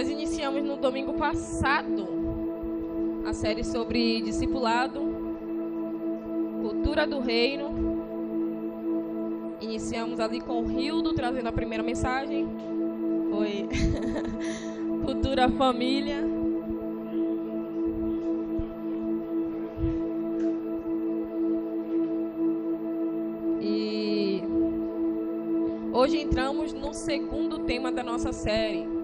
Nós iniciamos no domingo passado a série sobre discipulado, cultura do reino. Iniciamos ali com o Rildo trazendo a primeira mensagem. Foi cultura família. E hoje entramos no segundo tema da nossa série,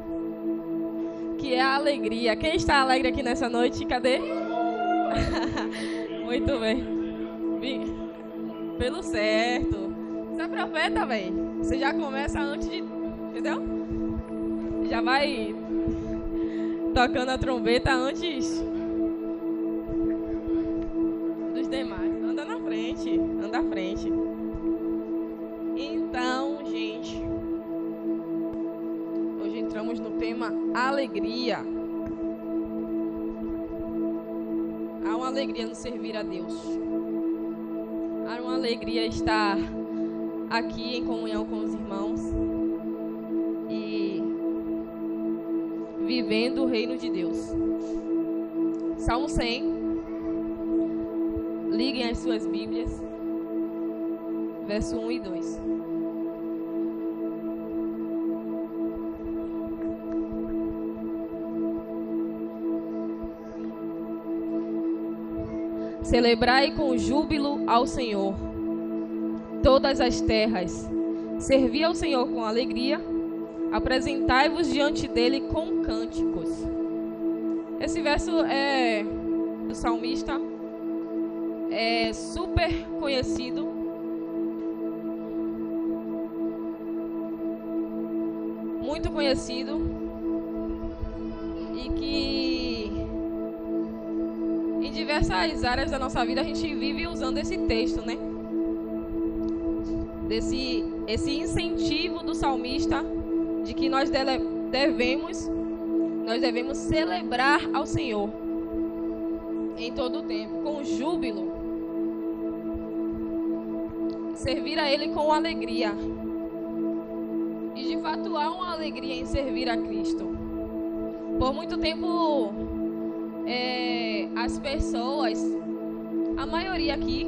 alegria. Quem está alegre aqui nessa noite? Cadê? Muito bem. Pelo certo. Você é profeta, velho. Você já começa antes de. Entendeu? Já vai tocando a trombeta antes alegria no servir a Deus. Há uma alegria estar aqui em comunhão com os irmãos e vivendo o reino de Deus. Salmo 100. Liguem as suas Bíblias. Verso 1 e 2. Celebrai com júbilo ao Senhor todas as terras. Servi ao Senhor com alegria. Apresentai-vos diante dele com cânticos. Esse verso é do salmista é super conhecido. Muito conhecido. Diversas áreas da nossa vida a gente vive usando esse texto, né? Desse esse incentivo do salmista de que nós devemos nós devemos celebrar ao Senhor em todo o tempo, com júbilo. Servir a Ele com alegria. E de fato há uma alegria em servir a Cristo. Por muito tempo, é, as pessoas, a maioria aqui,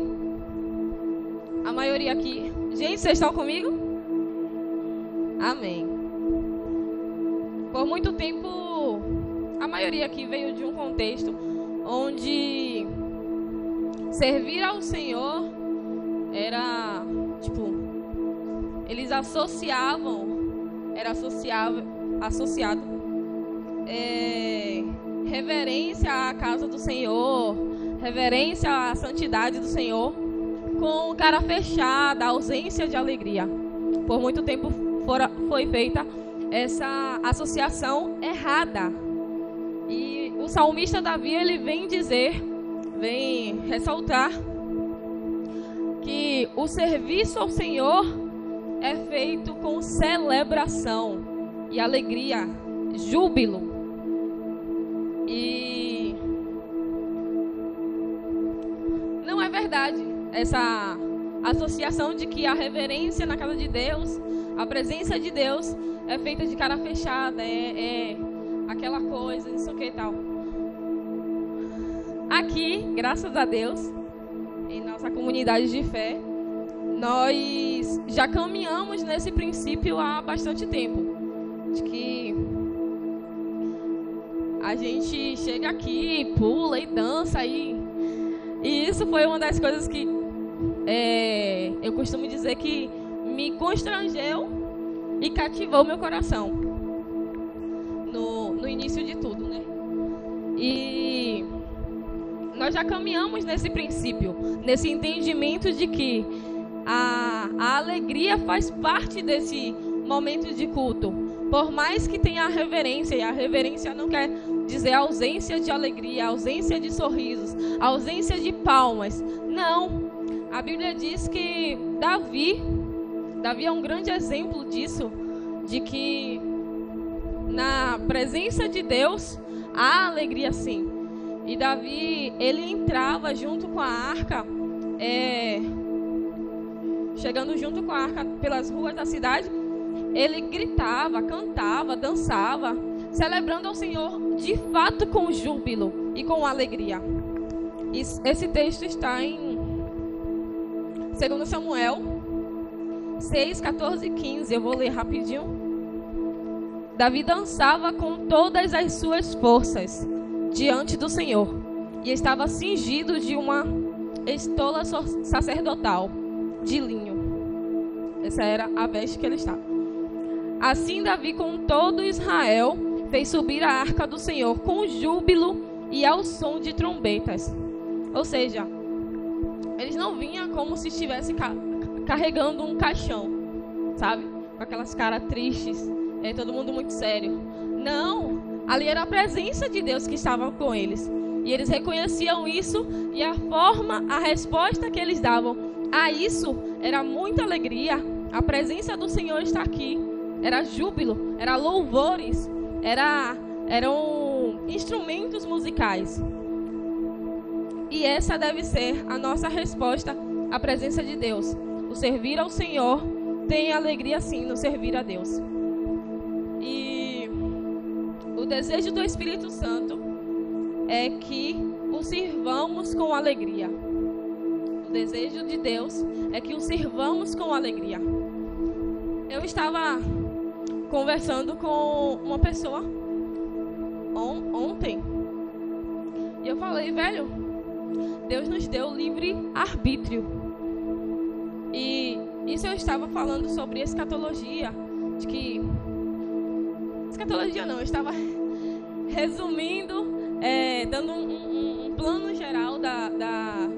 a maioria aqui, gente, vocês estão comigo? Amém. Por muito tempo, a maioria aqui veio de um contexto onde servir ao Senhor era, tipo, eles associavam, era associado, associado é, reverência à casa do Senhor, reverência à santidade do Senhor, com cara fechada, ausência de alegria. Por muito tempo fora, foi feita essa associação errada. E o salmista Davi ele vem dizer, vem ressaltar que o serviço ao Senhor é feito com celebração e alegria, júbilo. Essa associação de que a reverência na casa de Deus, a presença de Deus é feita de cara fechada, é, é aquela coisa, não sei o que e tal. Aqui, graças a Deus, em nossa comunidade de fé, nós já caminhamos nesse princípio há bastante tempo. De que a gente chega aqui, pula e dança aí. E isso foi uma das coisas que é, eu costumo dizer que me constrangeu e cativou meu coração no, no início de tudo, né? E nós já caminhamos nesse princípio, nesse entendimento de que a, a alegria faz parte desse momento de culto. Por mais que tenha a reverência, e a reverência não quer dizer ausência de alegria, ausência de sorrisos, ausência de palmas. Não. A Bíblia diz que Davi, Davi é um grande exemplo disso, de que na presença de Deus há alegria sim. E Davi, ele entrava junto com a arca, é, chegando junto com a arca pelas ruas da cidade, ele gritava, cantava, dançava, celebrando ao Senhor de fato com júbilo e com alegria. Esse texto está em 2 Samuel 6, 14 e 15. Eu vou ler rapidinho. Davi dançava com todas as suas forças diante do Senhor e estava cingido de uma estola sacerdotal de linho. Essa era a veste que ele estava. Assim Davi com todo Israel fez subir a arca do Senhor com júbilo e ao som de trombetas. Ou seja, eles não vinham como se estivesse ca carregando um caixão, sabe? Com aquelas caras tristes, é, todo mundo muito sério. Não, ali era a presença de Deus que estava com eles. E eles reconheciam isso e a forma, a resposta que eles davam a isso era muita alegria. A presença do Senhor está aqui. Era júbilo, era louvores, era, eram instrumentos musicais. E essa deve ser a nossa resposta à presença de Deus. O servir ao Senhor tem alegria sim no servir a Deus. E o desejo do Espírito Santo é que o sirvamos com alegria. O desejo de Deus é que o sirvamos com alegria. Eu estava conversando com uma pessoa on, ontem e eu falei, velho, Deus nos deu livre arbítrio. E isso eu estava falando sobre escatologia, de que escatologia não, eu estava resumindo é, dando um, um, um, plano geral da, da,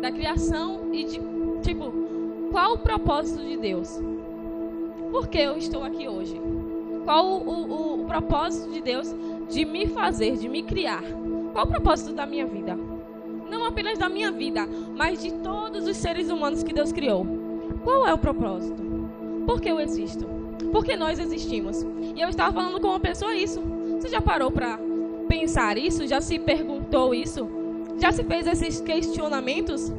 da criação e de, tipo, qual o propósito de Deus? Por que eu estou aqui hoje? Qual o, o, o propósito de Deus de me fazer, de me criar? Qual o propósito da minha vida? Não apenas da minha vida, mas de todos os seres humanos que Deus criou. Qual é o propósito? Por que eu existo? Por que nós existimos? E eu estava falando com uma pessoa isso. Você já parou para pensar isso? Já se perguntou isso? Já se fez esses questionamentos?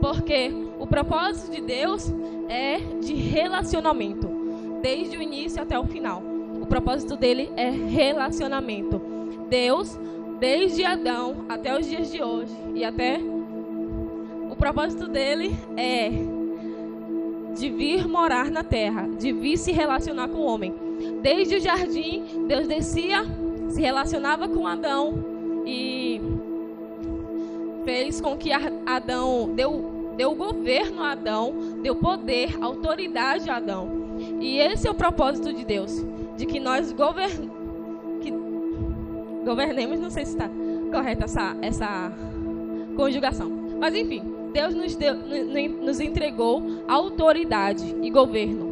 Porque o propósito de Deus é de relacionamento, desde o início até o final. O propósito dele é relacionamento. Deus, desde Adão até os dias de hoje e até o propósito dele é de vir morar na terra, de vir se relacionar com o homem. Desde o jardim, Deus descia se relacionava com Adão e fez com que Adão deu, deu governo a Adão, deu poder, autoridade a Adão. E esse é o propósito de Deus, de que nós govern, que governemos, não sei se está correta essa, essa conjugação, mas enfim, Deus nos, deu, nos entregou autoridade e governo.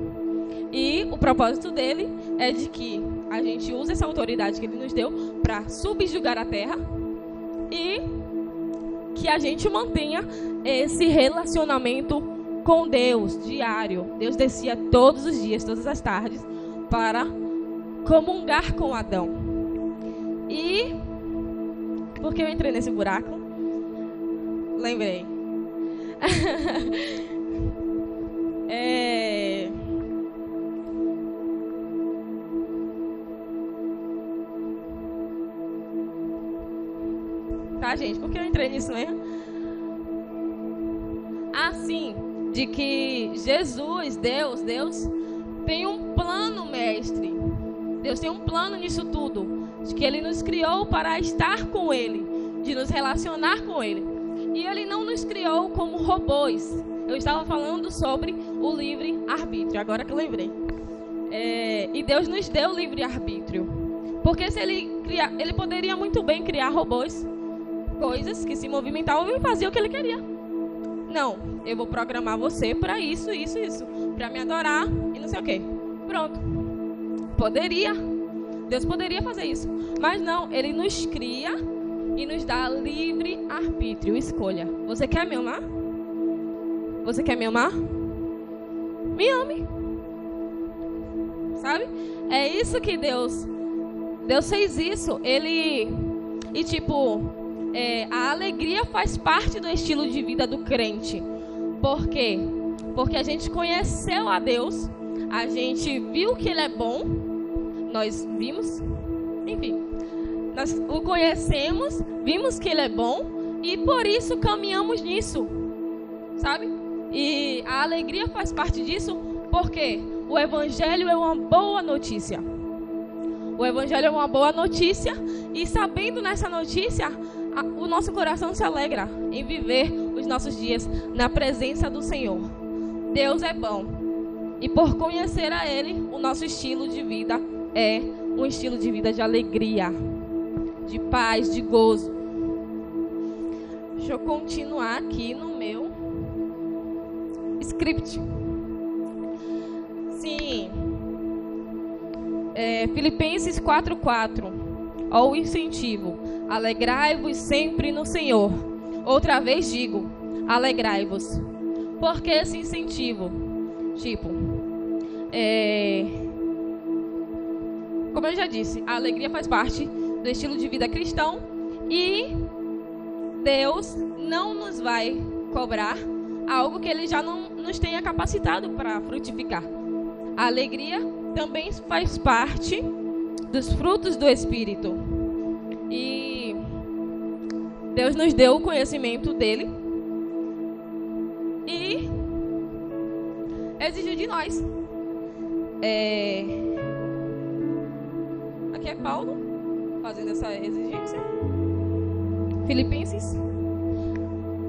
E o propósito dele é de que a gente usa essa autoridade que ele nos deu para subjugar a terra e que a gente mantenha esse relacionamento com Deus diário. Deus descia todos os dias, todas as tardes, para comungar com Adão. E por que eu entrei nesse buraco? Lembrei. é tá, gente? Por que eu entrei nisso mesmo? Assim, de que Jesus, Deus, Deus tem um plano. Deus tem um plano nisso tudo. De que Ele nos criou para estar com Ele, de nos relacionar com Ele. E Ele não nos criou como robôs. Eu estava falando sobre o livre arbítrio, agora que eu lembrei. É, e Deus nos deu livre arbítrio. Porque se ele criar, ele poderia muito bem criar robôs coisas que se movimentavam e faziam o que ele queria. Não, eu vou programar você para isso, isso, isso, para me adorar e não sei o quê. Pronto. Poderia. Deus poderia fazer isso, mas não, ele nos cria e nos dá livre arbítrio, escolha. Você quer me amar? Você quer me amar? Me ame. Sabe? É isso que Deus Deus fez isso. Ele e tipo, é, a alegria faz parte do estilo de vida do crente. Por quê? Porque a gente conheceu a Deus, a gente viu que Ele é bom, nós vimos, enfim, nós o conhecemos, vimos que ele é bom e por isso caminhamos nisso, sabe? E a alegria faz parte disso porque o evangelho é uma boa notícia. O evangelho é uma boa notícia e sabendo nessa notícia, a, o nosso coração se alegra em viver os nossos dias na presença do Senhor. Deus é bom. E por conhecer a Ele, o nosso estilo de vida é um estilo de vida de alegria, de paz, de gozo. Deixa eu continuar aqui no meu script. Sim. É, Filipenses 4:4. Ó o incentivo. Alegrai-vos sempre no Senhor. Outra vez digo, alegrai-vos. Por que esse incentivo? Tipo, é, eu já disse, a alegria faz parte do estilo de vida cristão e Deus não nos vai cobrar algo que Ele já não nos tenha capacitado para frutificar. A alegria também faz parte dos frutos do Espírito. E Deus nos deu o conhecimento dele e exigiu de nós. É... Aqui é Paulo fazendo essa exigência. Filipenses.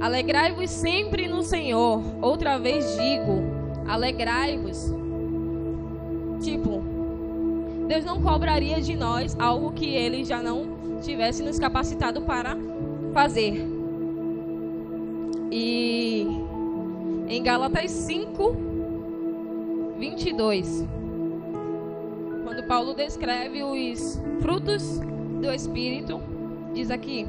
Alegrai-vos sempre no Senhor. Outra vez digo, alegrai-vos. Tipo, Deus não cobraria de nós algo que ele já não tivesse nos capacitado para fazer. E em Gálatas 5, 22, Paulo descreve os frutos do Espírito, diz aqui: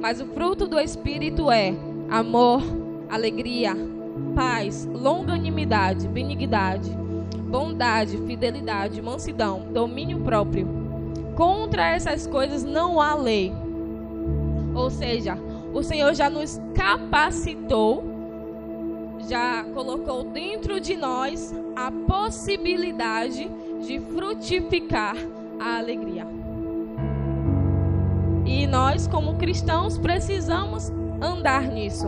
Mas o fruto do Espírito é amor, alegria, paz, longanimidade, benignidade, bondade, fidelidade, mansidão, domínio próprio. Contra essas coisas não há lei. Ou seja, o Senhor já nos capacitou, já colocou dentro de nós a possibilidade de frutificar a alegria. E nós, como cristãos, precisamos andar nisso.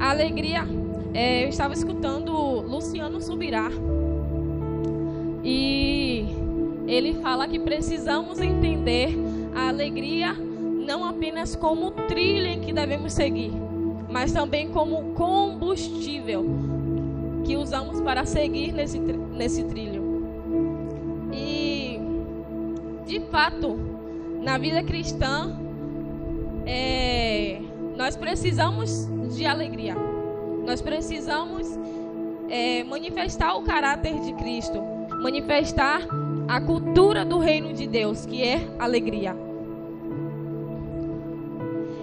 A alegria, é, eu estava escutando Luciano Subirá e ele fala que precisamos entender a alegria não apenas como trilha em que devemos seguir, mas também como combustível que usamos para seguir nesse, nesse trilho. De fato, na vida cristã, é, nós precisamos de alegria. Nós precisamos é, manifestar o caráter de Cristo, manifestar a cultura do reino de Deus, que é alegria.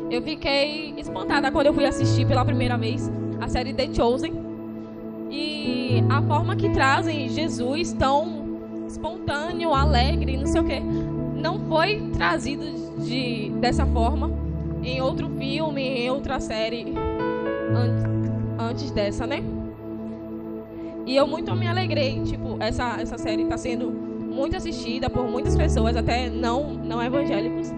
Eu fiquei espantada quando eu fui assistir pela primeira vez a série The Chosen. E a forma que trazem Jesus tão espontâneo, alegre, não sei o que, não foi trazido de, dessa forma em outro filme, em outra série antes dessa, né? E eu muito me alegrei, tipo, essa, essa série está sendo muito assistida por muitas pessoas, até não, não evangélicos.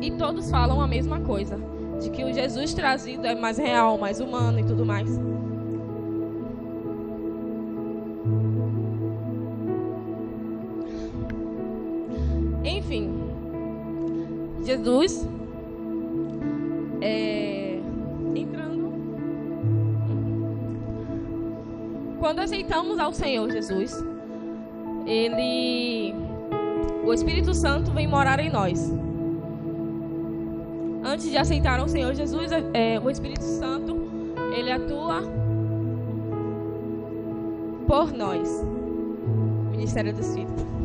E todos falam a mesma coisa, de que o Jesus trazido é mais real, mais humano e tudo mais. Jesus é, entrando. Quando aceitamos ao Senhor Jesus, Ele, o Espírito Santo vem morar em nós. Antes de aceitar o Senhor Jesus, é, o Espírito Santo, ele atua por nós. Ministério do Espírito.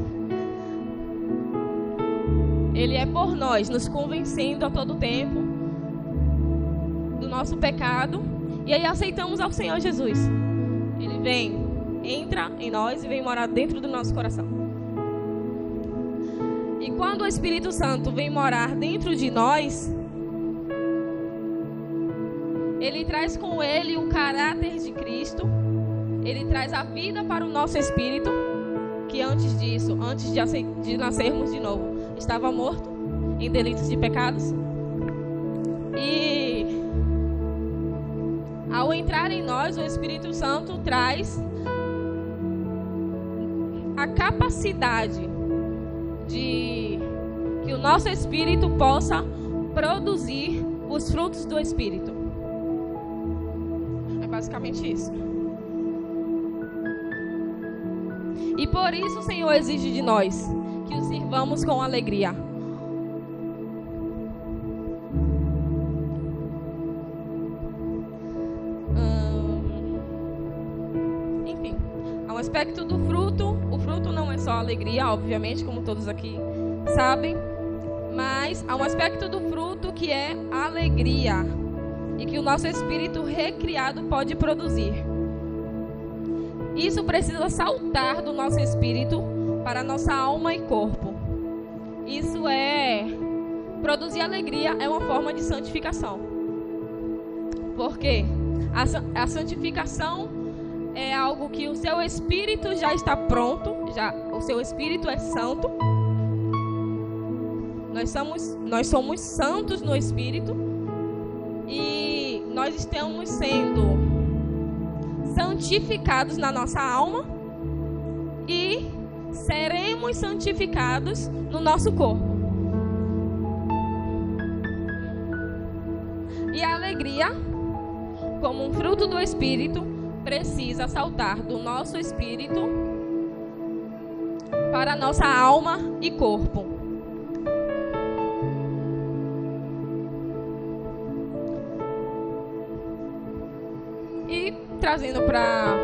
Ele é por nós, nos convencendo a todo tempo nosso pecado e aí aceitamos ao Senhor Jesus. Ele vem, entra em nós e vem morar dentro do nosso coração. E quando o Espírito Santo vem morar dentro de nós, ele traz com ele o caráter de Cristo, ele traz a vida para o nosso espírito, que antes disso, antes de, de nascermos de novo, estava morto em delitos e pecados. E ao entrar em nós, o Espírito Santo traz a capacidade de que o nosso espírito possa produzir os frutos do espírito. É basicamente isso. E por isso o Senhor exige de nós que o sirvamos com alegria. enfim, ao aspecto do fruto, o fruto não é só alegria, obviamente, como todos aqui sabem, mas há um aspecto do fruto que é alegria e que o nosso espírito recriado pode produzir. Isso precisa saltar do nosso espírito para nossa alma e corpo. Isso é produzir alegria é uma forma de santificação. Porque a, a santificação é algo que o seu espírito já está pronto, já o seu espírito é santo. Nós somos nós somos santos no espírito e nós estamos sendo santificados na nossa alma santificados no nosso corpo. E a alegria, como um fruto do Espírito, precisa saltar do nosso espírito para nossa alma e corpo. E trazendo pra,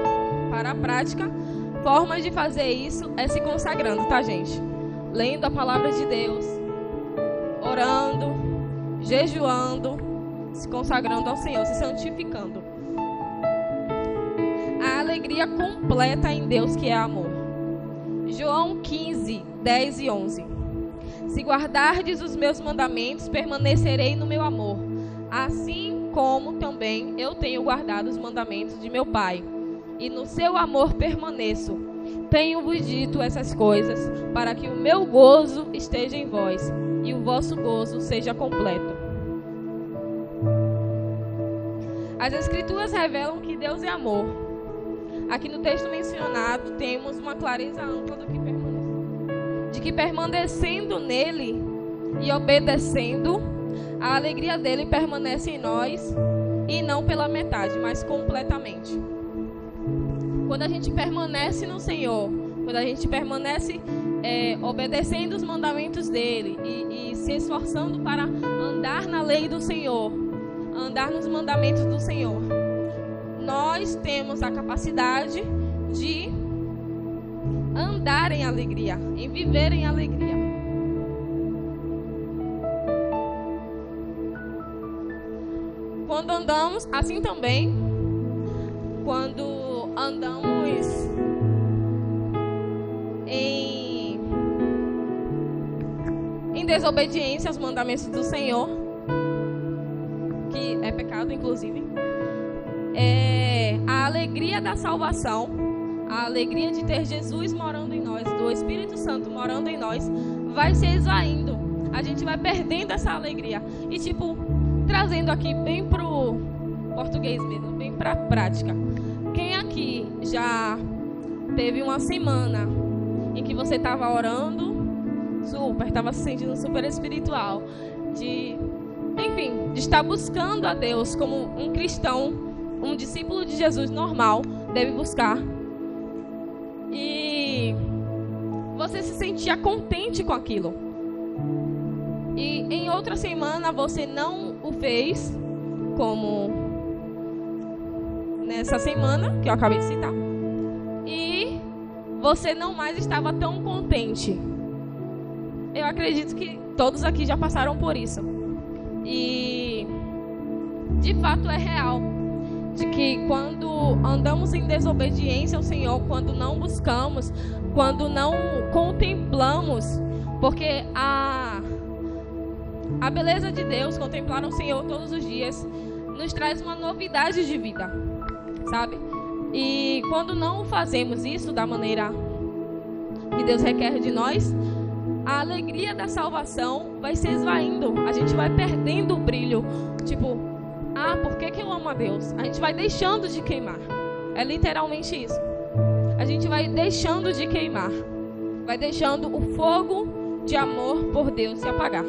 para a prática, formas de fazer isso é se consagrando, tá, gente? Lendo a palavra de Deus, orando, jejuando, se consagrando ao Senhor, se santificando. A alegria completa em Deus que é amor. João 15, 10 e 11. Se guardardes os meus mandamentos, permanecerei no meu amor. Assim como também eu tenho guardado os mandamentos de meu Pai, e no seu amor permaneço. Tenho-vos dito essas coisas, para que o meu gozo esteja em vós, e o vosso gozo seja completo. As Escrituras revelam que Deus é amor. Aqui no texto mencionado temos uma clareza ampla do que permanece. De que permanecendo nele e obedecendo, a alegria dele permanece em nós e não pela metade, mas completamente. Quando a gente permanece no Senhor, quando a gente permanece é, obedecendo os mandamentos dele e, e se esforçando para andar na lei do Senhor, andar nos mandamentos do Senhor, nós temos a capacidade de andar em alegria, em viver em alegria. quando andamos, assim também, quando andamos em, em desobediência aos mandamentos do Senhor, que é pecado, inclusive, é a alegria da salvação, a alegria de ter Jesus morando em nós, do Espírito Santo morando em nós, vai se esvaindo. A gente vai perdendo essa alegria. E tipo, trazendo aqui bem pro português mesmo, bem pra prática. Já teve uma semana em que você estava orando super, estava se sentindo super espiritual, de enfim, de estar buscando a Deus como um cristão, um discípulo de Jesus normal deve buscar. E você se sentia contente com aquilo. E em outra semana você não o fez, como nessa semana, que eu acabei de citar, e você não mais estava tão contente. Eu acredito que todos aqui já passaram por isso. E de fato é real. De que quando andamos em desobediência ao Senhor, quando não buscamos, quando não contemplamos, porque a a beleza de Deus, contemplar o Senhor todos os dias, nos traz uma novidade de vida, sabe? E quando não fazemos isso da maneira que Deus requer de nós, a alegria da salvação vai se esvaindo. A gente vai perdendo o brilho. Tipo, ah, por que, que eu amo a Deus? A gente vai deixando de queimar. É literalmente isso. A gente vai deixando de queimar. Vai deixando o fogo de amor por Deus se apagar.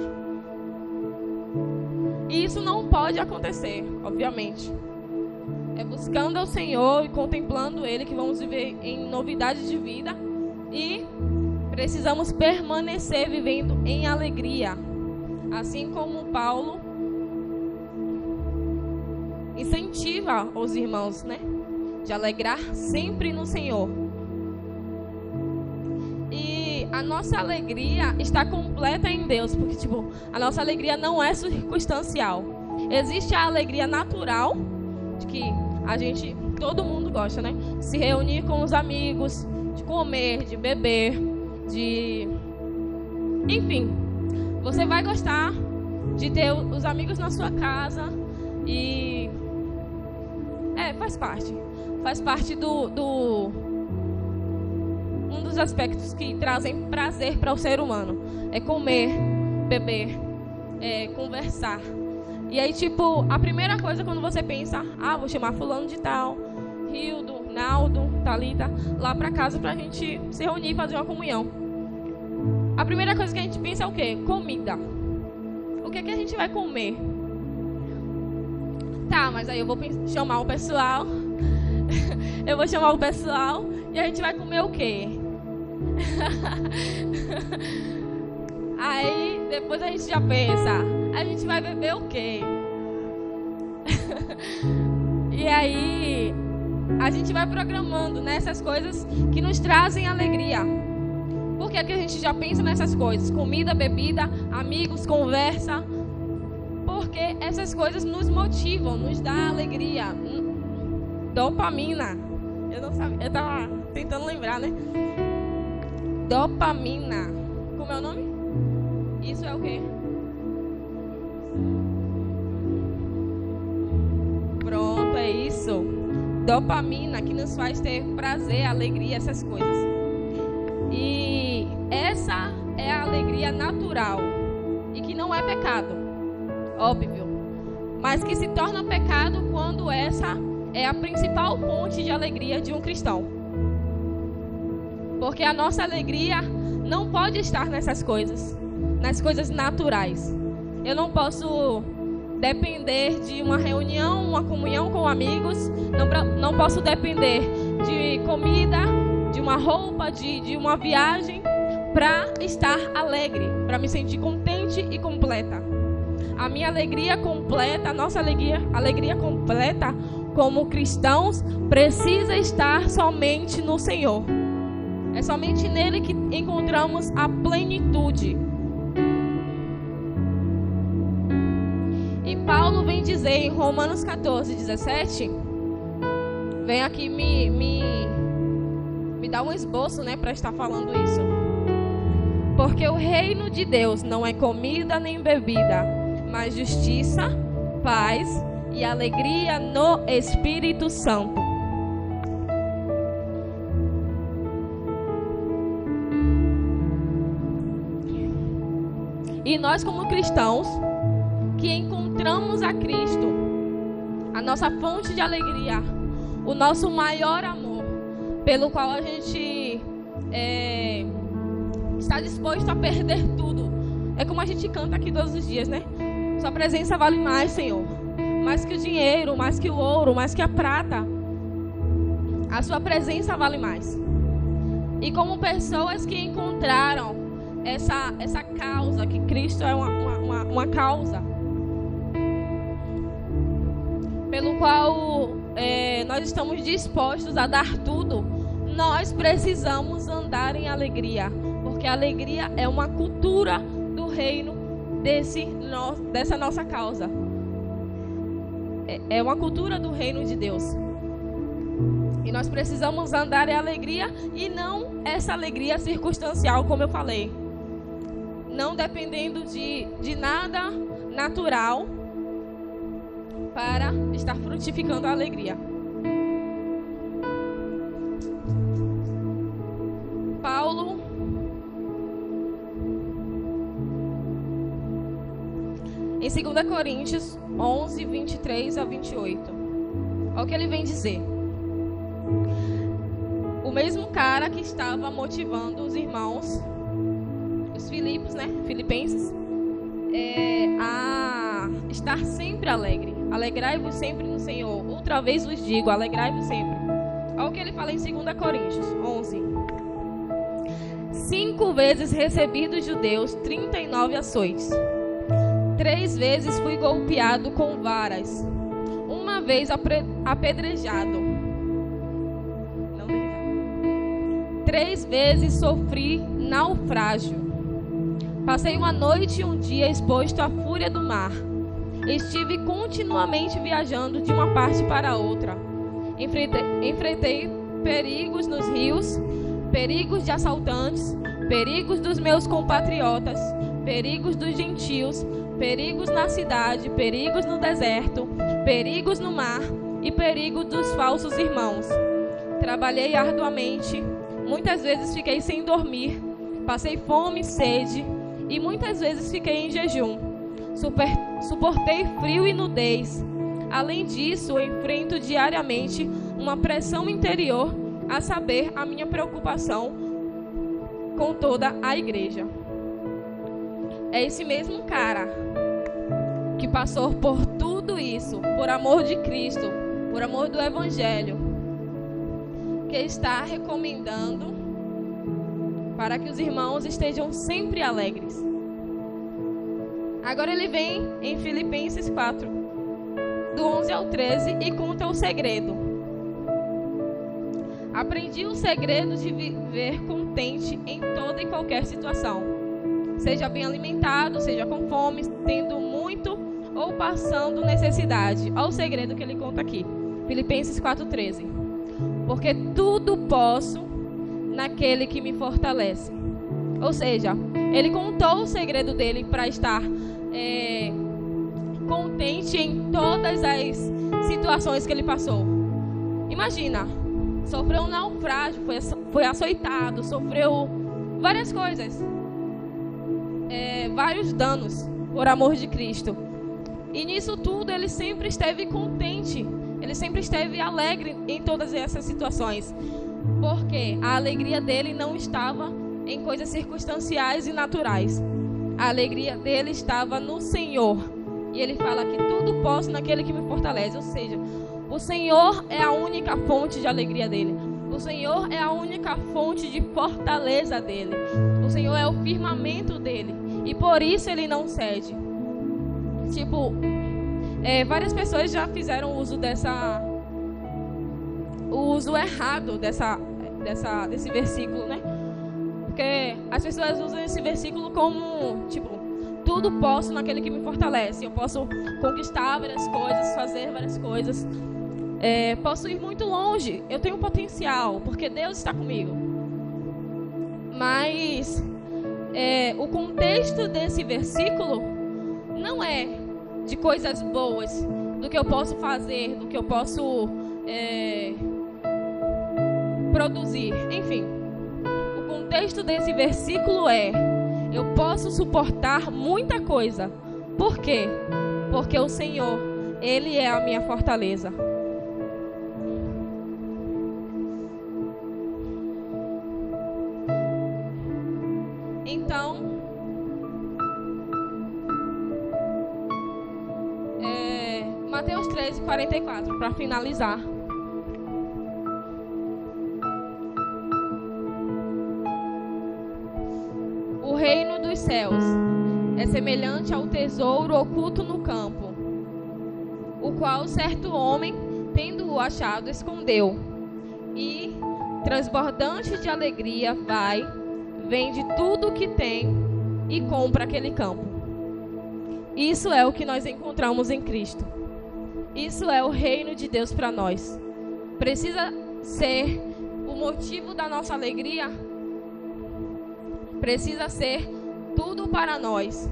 E isso não pode acontecer, obviamente. É buscando ao Senhor e contemplando Ele que vamos viver em novidade de vida e precisamos permanecer vivendo em alegria. Assim como Paulo incentiva os irmãos, né? De alegrar sempre no Senhor. E a nossa alegria está completa em Deus, porque tipo, a nossa alegria não é circunstancial. Existe a alegria natural, de que a gente, todo mundo gosta, né? Se reunir com os amigos, de comer, de beber, de. Enfim, você vai gostar de ter os amigos na sua casa e. É, faz parte. Faz parte do, do um dos aspectos que trazem prazer para o ser humano. É comer, beber, é conversar. E aí, tipo, a primeira coisa quando você pensa, ah, vou chamar fulano de tal, Rildo, Naldo, Talita, lá para casa pra gente se reunir e fazer uma comunhão. A primeira coisa que a gente pensa é o quê? Comida. O que é que a gente vai comer? Tá, mas aí eu vou chamar o pessoal. eu vou chamar o pessoal e a gente vai comer o quê? aí depois a gente já pensa, a gente vai beber o quê? e aí a gente vai programando nessas coisas que nos trazem alegria. Por que, que a gente já pensa nessas coisas? Comida, bebida, amigos, conversa. Porque essas coisas nos motivam, nos dá alegria. Dopamina. Eu não sabia, eu tava tentando lembrar, né? Dopamina. Como é o nome? Isso é o quê? Pronto, é isso. Dopamina que nos faz ter prazer, alegria, essas coisas. E essa é a alegria natural e que não é pecado, óbvio, mas que se torna pecado quando essa é a principal fonte de alegria de um cristão. Porque a nossa alegria não pode estar nessas coisas, nas coisas naturais. Eu não posso depender de uma reunião, uma comunhão com amigos, não, não posso depender de comida, de uma roupa, de, de uma viagem para estar alegre, para me sentir contente e completa. A minha alegria completa, a nossa alegria, alegria completa como cristãos precisa estar somente no Senhor. É somente nele que encontramos a plenitude vem dizer em Romanos 14, 17, vem aqui me, me, me dar um esboço, né, para estar falando isso. Porque o reino de Deus não é comida nem bebida, mas justiça, paz e alegria no Espírito Santo. E nós, como cristãos, que encontramos a Cristo, a nossa fonte de alegria, o nosso maior amor, pelo qual a gente é, está disposto a perder tudo. É como a gente canta aqui todos os dias, né? Sua presença vale mais, Senhor. Mais que o dinheiro, mais que o ouro, mais que a prata. A sua presença vale mais. E como pessoas que encontraram essa, essa causa, que Cristo é uma, uma, uma causa, pelo qual é, nós estamos dispostos a dar tudo, nós precisamos andar em alegria, porque a alegria é uma cultura do reino desse, no, dessa nossa causa. É, é uma cultura do reino de Deus. E nós precisamos andar em alegria e não essa alegria circunstancial, como eu falei. Não dependendo de, de nada natural, para estar frutificando a alegria. Paulo em 2 Coríntios 11, 23 a 28. Olha o que ele vem dizer. O mesmo cara que estava motivando os irmãos, os filipos, né? Filipenses, é, a estar sempre alegre. Alegrai-vos sempre no Senhor. Outra vez vos digo, alegrai-vos sempre. Olha o que ele fala em 2 Coríntios 11. Cinco vezes recebi dos judeus 39 açoites. Três vezes fui golpeado com varas. Uma vez apedrejado. Três vezes sofri naufrágio. Passei uma noite e um dia exposto à fúria do mar. Estive continuamente viajando de uma parte para outra. Enfrentei, enfrentei perigos nos rios, perigos de assaltantes, perigos dos meus compatriotas, perigos dos gentios, perigos na cidade, perigos no deserto, perigos no mar e perigo dos falsos irmãos. Trabalhei arduamente, muitas vezes fiquei sem dormir, passei fome e sede e muitas vezes fiquei em jejum. Super, suportei frio e nudez. Além disso, enfrento diariamente uma pressão interior, a saber, a minha preocupação com toda a igreja. É esse mesmo cara que passou por tudo isso, por amor de Cristo, por amor do Evangelho, que está recomendando para que os irmãos estejam sempre alegres. Agora ele vem em Filipenses 4, do 11 ao 13, e conta o segredo. Aprendi o segredo de viver contente em toda e qualquer situação. Seja bem alimentado, seja com fome, tendo muito ou passando necessidade. Olha o segredo que ele conta aqui. Filipenses 4,13. Porque tudo posso naquele que me fortalece. Ou seja, ele contou o segredo dele para estar é, contente em todas as situações que ele passou. Imagina, sofreu um naufrágio, foi, foi açoitado, sofreu várias coisas, é, vários danos por amor de Cristo. E nisso tudo ele sempre esteve contente, ele sempre esteve alegre em todas essas situações. Porque a alegria dele não estava em coisas circunstanciais e naturais. A alegria dele estava no Senhor. E ele fala que tudo posso naquele que me fortalece. Ou seja, o Senhor é a única fonte de alegria dele. O Senhor é a única fonte de fortaleza dele. O Senhor é o firmamento dele. E por isso ele não cede. Tipo, é, várias pessoas já fizeram uso dessa. O uso errado dessa, dessa, desse versículo, né? Porque as pessoas usam esse versículo como, tipo, tudo posso naquele que me fortalece. Eu posso conquistar várias coisas, fazer várias coisas. É, posso ir muito longe. Eu tenho potencial, porque Deus está comigo. Mas é, o contexto desse versículo não é de coisas boas, do que eu posso fazer, do que eu posso é, produzir. Enfim, contexto desse versículo é: eu posso suportar muita coisa. Por quê? Porque o Senhor, Ele é a minha fortaleza. Então, 13, 44, para finalizar. Céus é semelhante ao tesouro oculto no campo, o qual certo homem, tendo-o achado, escondeu. E, transbordante de alegria, vai, vende tudo o que tem e compra aquele campo. Isso é o que nós encontramos em Cristo. Isso é o reino de Deus para nós. Precisa ser o motivo da nossa alegria? Precisa ser tudo para nós.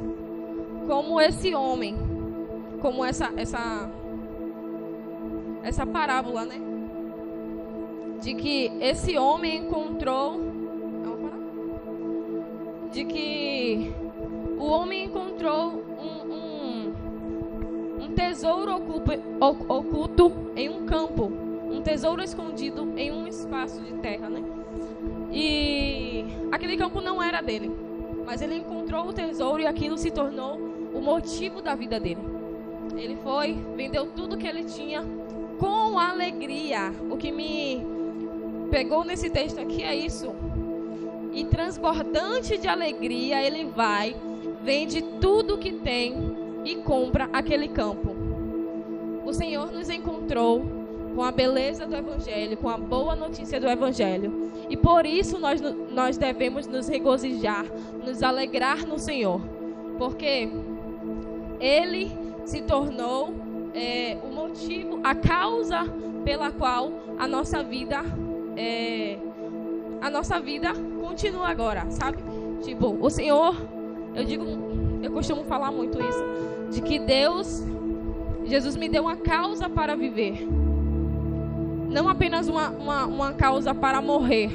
Como esse homem, como essa essa essa parábola, né? De que esse homem encontrou é de que o homem encontrou um, um tesouro oculto em um campo, um tesouro escondido em um espaço de terra, né? E aquele campo não era dele, mas ele encontrou o tesouro e aquilo se tornou o motivo da vida dele. Ele foi, vendeu tudo que ele tinha com alegria. O que me pegou nesse texto aqui é isso. E transbordante de alegria, ele vai, vende tudo que tem e compra aquele campo. O Senhor nos encontrou com a beleza do Evangelho, com a boa notícia do Evangelho. E por isso nós, nós devemos nos regozijar, nos alegrar no Senhor. Porque Ele se tornou é, o motivo, a causa pela qual a nossa vida é, a nossa vida continua agora, sabe? Tipo, o Senhor, eu digo, eu costumo falar muito isso, de que Deus, Jesus me deu uma causa para viver. Não apenas uma, uma, uma causa para morrer,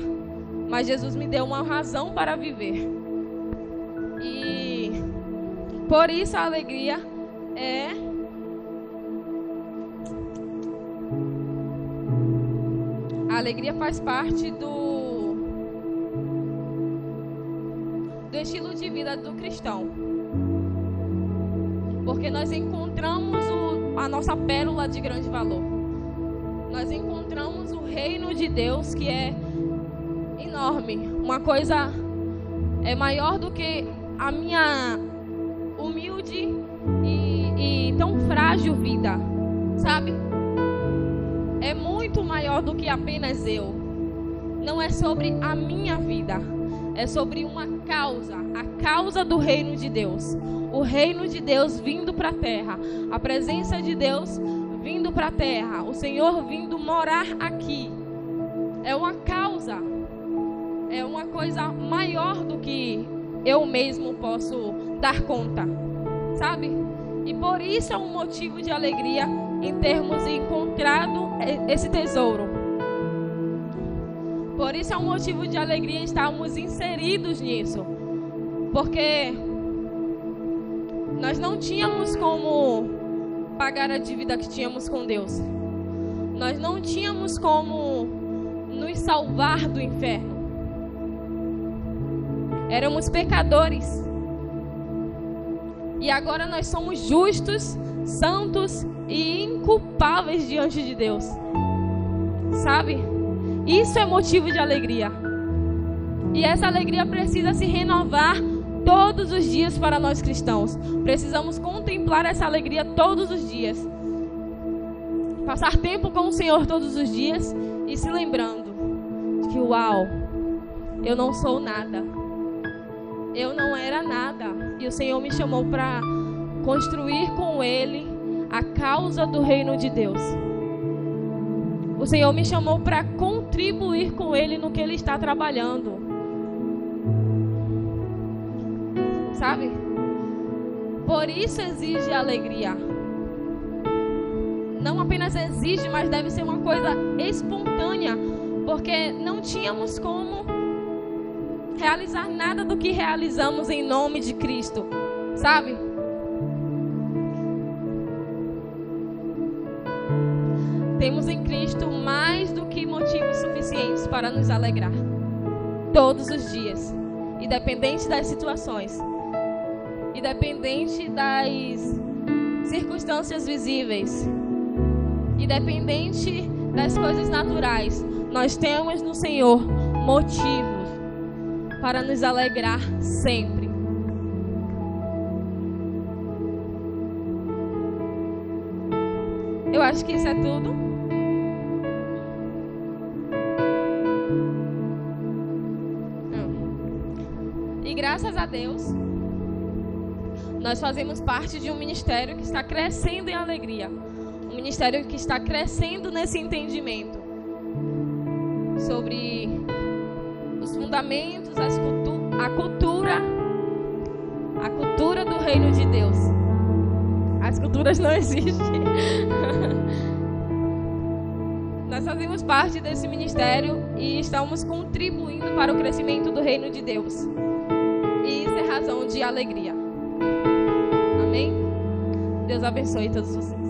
mas Jesus me deu uma razão para viver. E por isso a alegria é a alegria faz parte do do estilo de vida do cristão. Porque nós encontramos o, a nossa pérola de grande valor. Nós encontramos o reino de Deus que é enorme, uma coisa é maior do que a minha humilde e, e tão frágil vida, sabe? É muito maior do que apenas eu. Não é sobre a minha vida, é sobre uma causa, a causa do reino de Deus. O reino de Deus vindo para a terra, a presença de Deus para a terra, o Senhor vindo morar aqui. É uma causa, é uma coisa maior do que eu mesmo posso dar conta, sabe? E por isso é um motivo de alegria em termos encontrado esse tesouro. Por isso é um motivo de alegria estarmos inseridos nisso. Porque nós não tínhamos como pagar a dívida que tínhamos com Deus. Nós não tínhamos como nos salvar do inferno. Éramos pecadores. E agora nós somos justos, santos e inculpáveis diante de Deus. Sabe? Isso é motivo de alegria. E essa alegria precisa se renovar todos os dias para nós cristãos. Precisamos contemplar essa alegria todos os dias. Passar tempo com o Senhor todos os dias e se lembrando de que, uau, eu não sou nada. Eu não era nada. E o Senhor me chamou para construir com Ele a causa do reino de Deus. O Senhor me chamou para contribuir com Ele no que Ele está trabalhando. Sabe? Por isso exige alegria. Não apenas exige, mas deve ser uma coisa espontânea. Porque não tínhamos como realizar nada do que realizamos em nome de Cristo. Sabe? temos em Cristo mais do que motivos suficientes para nos alegrar. Todos os dias. Independente das situações. Independente das circunstâncias visíveis. Independente das coisas naturais. Nós temos no Senhor motivos para nos alegrar sempre. Eu acho que isso é tudo. graças a Deus, nós fazemos parte de um ministério que está crescendo em alegria. Um ministério que está crescendo nesse entendimento sobre os fundamentos, cultu a cultura, a cultura do reino de Deus. As culturas não existem. Nós fazemos parte desse ministério e estamos contribuindo para o crescimento do reino de Deus razão de alegria. Deus abençoe todos vocês.